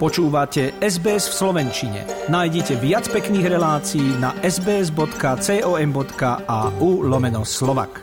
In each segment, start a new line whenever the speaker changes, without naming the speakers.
Počúvate SBS v Slovenčine. Nájdite viac pekných relácií na sbs.com.au lomeno slovak.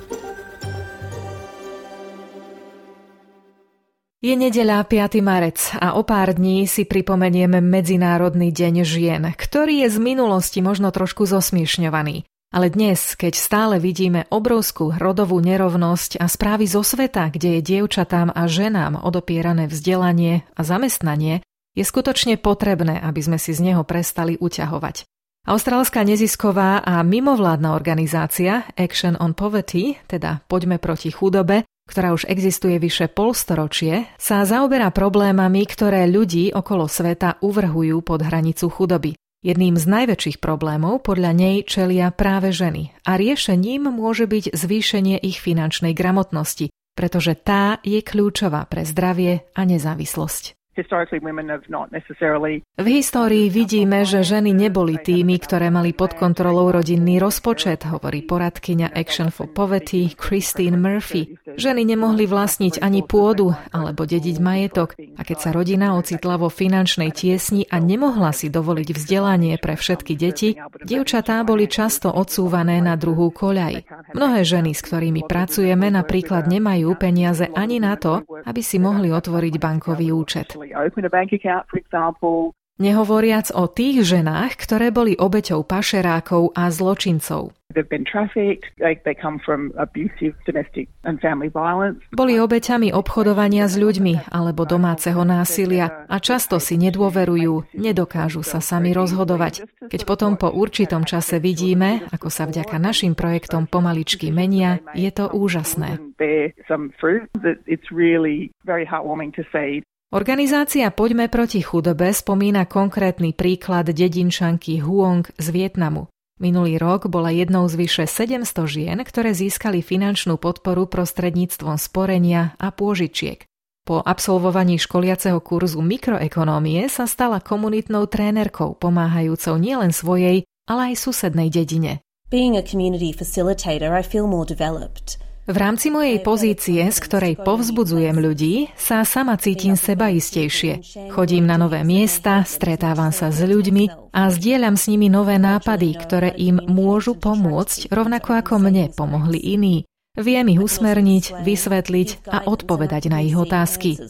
Je nedeľa 5. marec a o pár dní si pripomenieme Medzinárodný deň žien, ktorý je z minulosti možno trošku zosmiešňovaný. Ale dnes, keď stále vidíme obrovskú rodovú nerovnosť a správy zo sveta, kde je dievčatám a ženám odopierané vzdelanie a zamestnanie, je skutočne potrebné, aby sme si z neho prestali uťahovať. Austrálska nezisková a mimovládna organizácia Action on Poverty, teda Poďme proti chudobe, ktorá už existuje vyše polstoročie, sa zaoberá problémami, ktoré ľudí okolo sveta uvrhujú pod hranicu chudoby. Jedným z najväčších problémov podľa nej čelia práve ženy a riešením môže byť zvýšenie ich finančnej gramotnosti, pretože tá je kľúčová pre zdravie a nezávislosť. V histórii vidíme, že ženy neboli tými, ktoré mali pod kontrolou rodinný rozpočet, hovorí poradkyňa Action for Poverty Christine Murphy. Ženy nemohli vlastniť ani pôdu alebo dediť majetok a keď sa rodina ocitla vo finančnej tiesni a nemohla si dovoliť vzdelanie pre všetky deti, dievčatá boli často odsúvané na druhú koľaj. Mnohé ženy, s ktorými pracujeme, napríklad nemajú peniaze ani na to, aby si mohli otvoriť bankový účet. Nehovoriac o tých ženách, ktoré boli obeťou pašerákov a zločincov. Boli obeťami obchodovania s ľuďmi alebo domáceho násilia a často si nedôverujú, nedokážu sa sami rozhodovať. Keď potom po určitom čase vidíme, ako sa vďaka našim projektom pomaličky menia, je to úžasné. Organizácia Poďme proti chudobe spomína konkrétny príklad dedinčanky Huong z Vietnamu. Minulý rok bola jednou z vyše 700 žien, ktoré získali finančnú podporu prostredníctvom sporenia a pôžičiek. Po absolvovaní školiaceho kurzu mikroekonómie sa stala komunitnou trénerkou, pomáhajúcou nielen svojej, ale aj susednej dedine. Being a community facilitator, I feel more developed – v rámci mojej pozície, z ktorej povzbudzujem ľudí, sa sama cítim sebaistejšie. Chodím na nové miesta, stretávam sa s ľuďmi a zdieľam s nimi nové nápady, ktoré im môžu pomôcť, rovnako ako mne pomohli iní. Viem ich usmerniť, vysvetliť a odpovedať na ich otázky.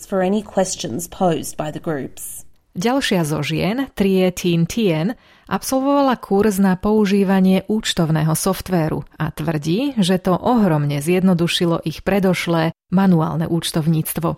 Ďalšia zo žien, Trie Tien Tien, absolvovala kurz na používanie účtovného softvéru a tvrdí, že to ohromne zjednodušilo ich predošlé manuálne účtovníctvo.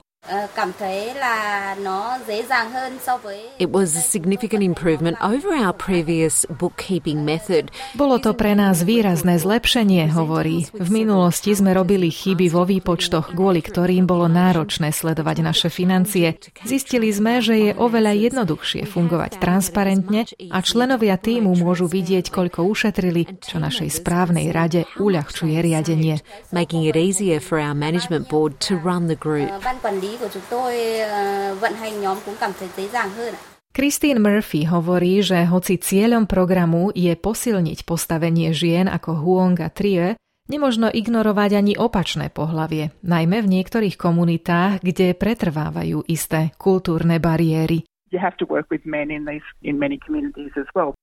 It was a significant improvement over our previous bookkeeping method.
Bolo to pre nás výrazné zlepšenie, hovorí. V minulosti sme robili chyby vo výpočtoch, kvôli ktorým bolo náročné sledovať naše financie. Zistili sme, že je oveľa jednoduchšie fungovať transparentne a členovia týmu môžu vidieť, koľko ušetrili, čo našej správnej rade uľahčuje riadenie.
Making it easier for our management board to run the group của chúng tôi vận hành nhóm cũng cảm thấy dễ dàng hơn ạ.
Christine Murphy hovorí, že hoci cieľom programu je posilniť postavenie žien ako Huong a Trie, nemožno ignorovať ani opačné pohlavie, najmä v niektorých komunitách, kde pretrvávajú isté kultúrne bariéry.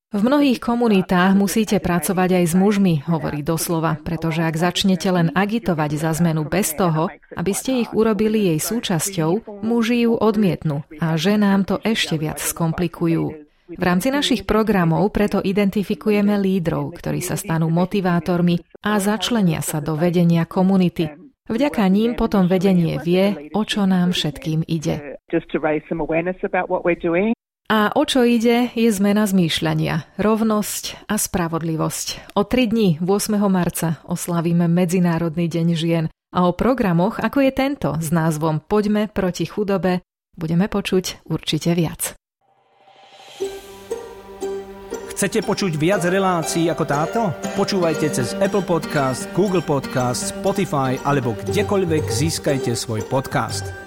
V mnohých komunitách musíte pracovať aj s mužmi, hovorí doslova, pretože ak začnete len agitovať za zmenu bez toho, aby ste ich urobili jej súčasťou, muži ju odmietnú a ženám to ešte viac skomplikujú. V rámci našich programov preto identifikujeme lídrov, ktorí sa stanú motivátormi a začlenia sa do vedenia komunity. Vďaka ním potom vedenie vie, o čo nám všetkým ide. A o čo ide, je zmena zmýšľania, rovnosť a spravodlivosť. O tri dní, 8. marca, oslavíme Medzinárodný deň žien a o programoch, ako je tento s názvom Poďme proti chudobe, budeme počuť určite viac.
Chcete počuť viac relácií ako táto? Počúvajte cez Apple Podcast, Google Podcast, Spotify alebo kdekoľvek získajte svoj podcast.